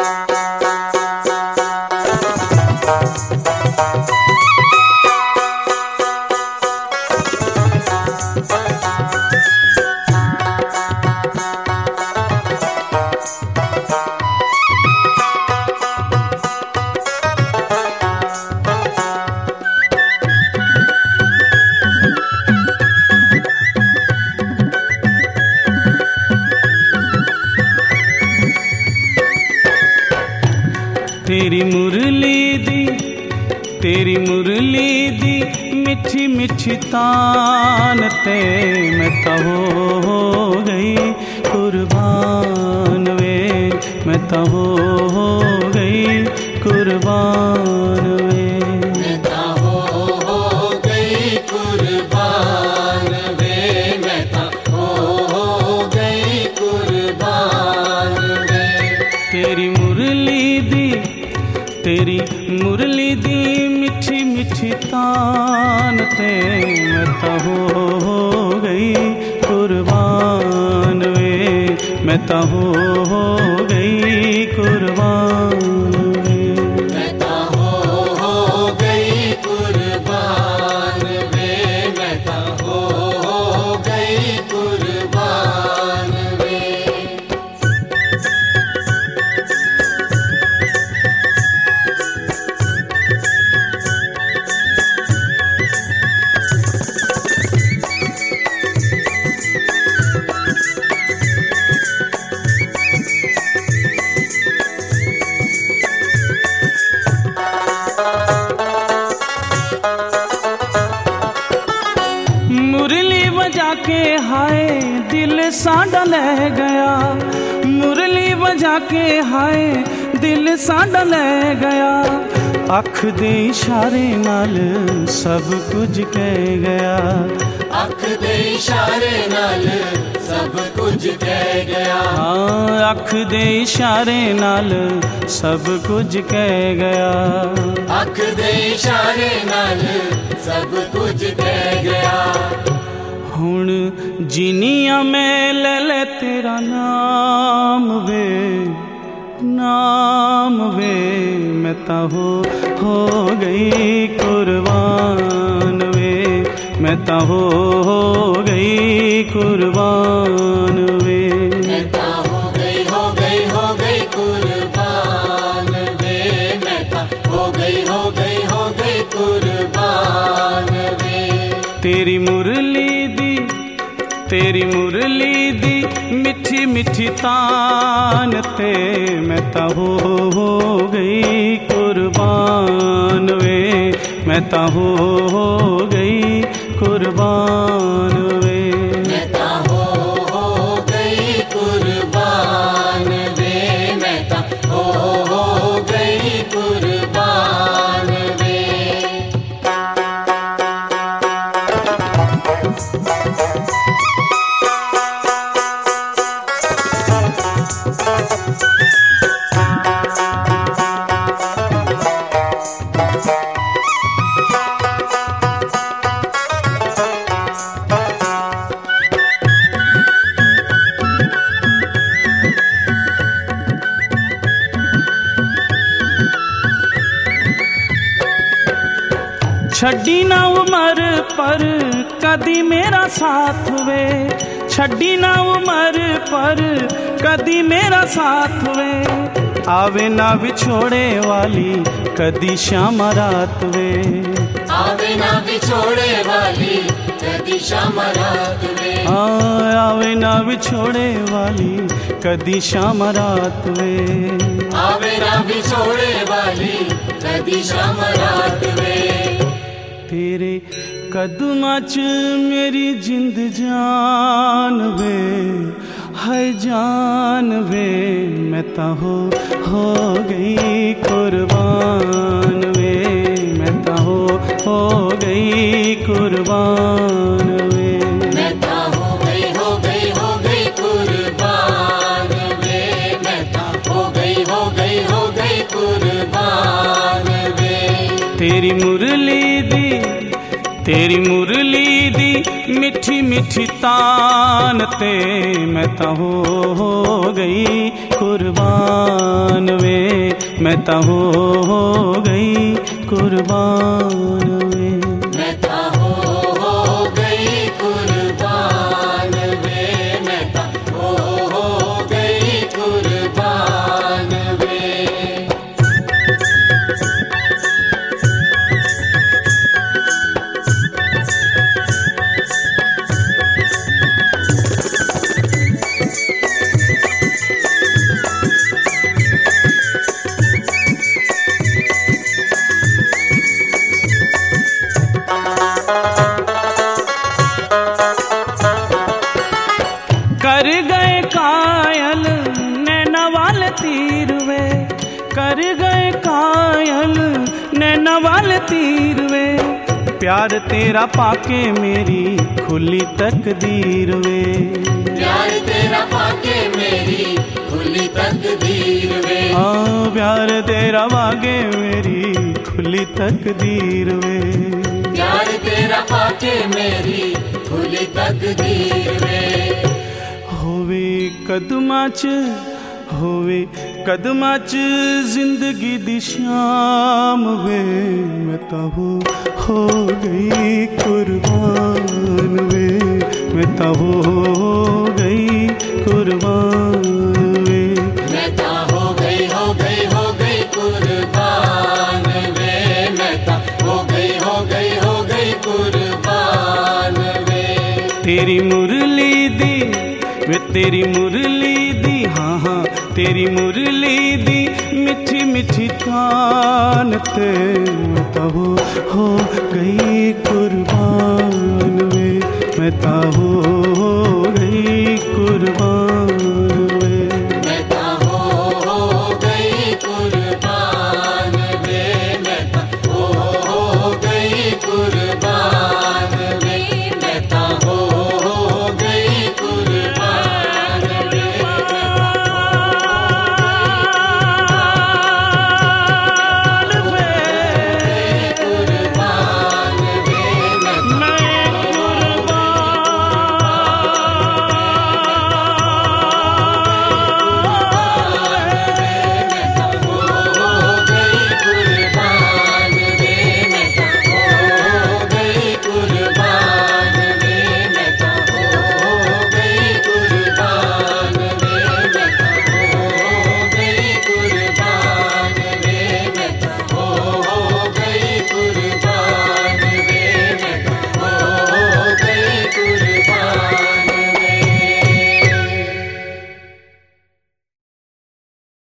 Thank तेरी मुरली दी तेरी मुरली दी मिठी मिठी तान ते मैं तो हो गई कुर्बान वे मैं तो हो गई कुर्बान वे। तेरी मुरली दी तेरी मुरली दी मिठी मिठी तान ते मैं तो हो गई कुर्बान वे, मैं तो हो गई साडा ले गया। मुरली बजा के हाय दिल साडा ले गया। अख दे इशारे नाल सब कुछ कह गया। अख दे इशारे नाल सब कुछ कह गया। हाँ अख दे इशारे नाल सब कुछ कह गया। अख दे इशारे नाल सब कुछ कह गया। ਹੁਣ ਜਿਨੀਆਂ ਮੈਂ ਲੈ ਲੈ ਤੇਰਾ ਨਾਮ ਵੇ ਨਾਮ ਵੇ, ਮੈਂ ਤਾਂ ਹੋ ਹੋ ਗਈ ਕੁਰਬਾਨ ਵੇ, ਮੈਂ ਤਾਂ ਹੋ ਹੋ ਗਈ ਕੁਰਬਾਨ ਵੇ। तेरी मुरली दी मिठी मिठी तान ते मैं तहो हो गई कुर्बान वे। मैं तहो हो गई कुर्बान ਛੱਡੀ ਨਾ ਉਮਰ ਪਰ ਕਦੀ ਮੇਰਾ ਸਾਥ ਵੇ ਛੱਡੀ ਨਾ ਉਮਰ ਪਰ ਕਦੀ ਮੇਰਾ ਸਾਥ ਵੇ ਆਵੇ ਨਾ ਵਿਛੋੜੇ ਵਾਲੀ ਕਦੀ ਸ਼ਾਮ ਰਾਤ ਵੇ ਆਵੇ ਨਾ ਵਿਛੋੜੇ ਵਾਲੀ ਕਦੀ ਸ਼ਾਮ ਰਾਤ ਵੇ ਹਾਂ ਆਵੇ ਨਾ ਵਿਛੋੜੇ ਵਾਲੀ ਕਦੀ ਸ਼ਾਮ ਰਾਤ ਵੇ ਆਵੇ ਨਾ ਵਿਛੋੜੇ ਵਾਲੀ ਕਦੀ ਸ਼ਾਮ ਰਾਤ ਵੇ तेरे कदमा च मेरी जिंद जान वे हर जान वे मैं तो हो गई कुर्बान वे मैं तहो हो गई कुर्बान वे। मैं तहो हो गई हो गई हो गई हो गई हो गई कुर्बान वे। तेरी मुरली दी तेरी मुरली दी मिठी मिठी तान ते मैं तो हो गई कुर्बान वे। मैं तो हो गई कुर्बान कर गए कायल नैना वाले तीर वे। प्यार तेरा पाके मेरी खुली तकदीर वे। प्यार तेरा पाके मेरी खुली तकदीर वे। हाँ प्यार तेरा वागे मेरी खुली तकदीर वे। प्यार तेरा पाके मेरी खुली तकदीर वे। होवे कदमा च ਹੋਵੇ ਕਦਮਾਂ 'ਚ ਜ਼ਿੰਦਗੀ ਦੀ ਸ਼ਾਮ ਵੇ ਮੈਂ ਤਾਂ ਹੋ ਹੋ ਗਈ ਕੁਰਬਾਨ ਵੇ ਮੈਂ ਤਾਂ ਹੋ ਗਈ ਕੁਰਬਾਨ ਵੇ मैं ता हो गई हो गई हो गई कुर्बान वे मैं ता हो गई हो गई हो गई कुर्बान वे ਤੇਰੀ ਮੁਰਲੀ ਦੀ ਵੇ ਤੇਰੀ ਮੁਰਲੀ ਦੀ तेरी मुरली दी मिठी मिठी थान ते ताहो हो गई कुर्बान वे। मैं ताहो हो गई कुर्बान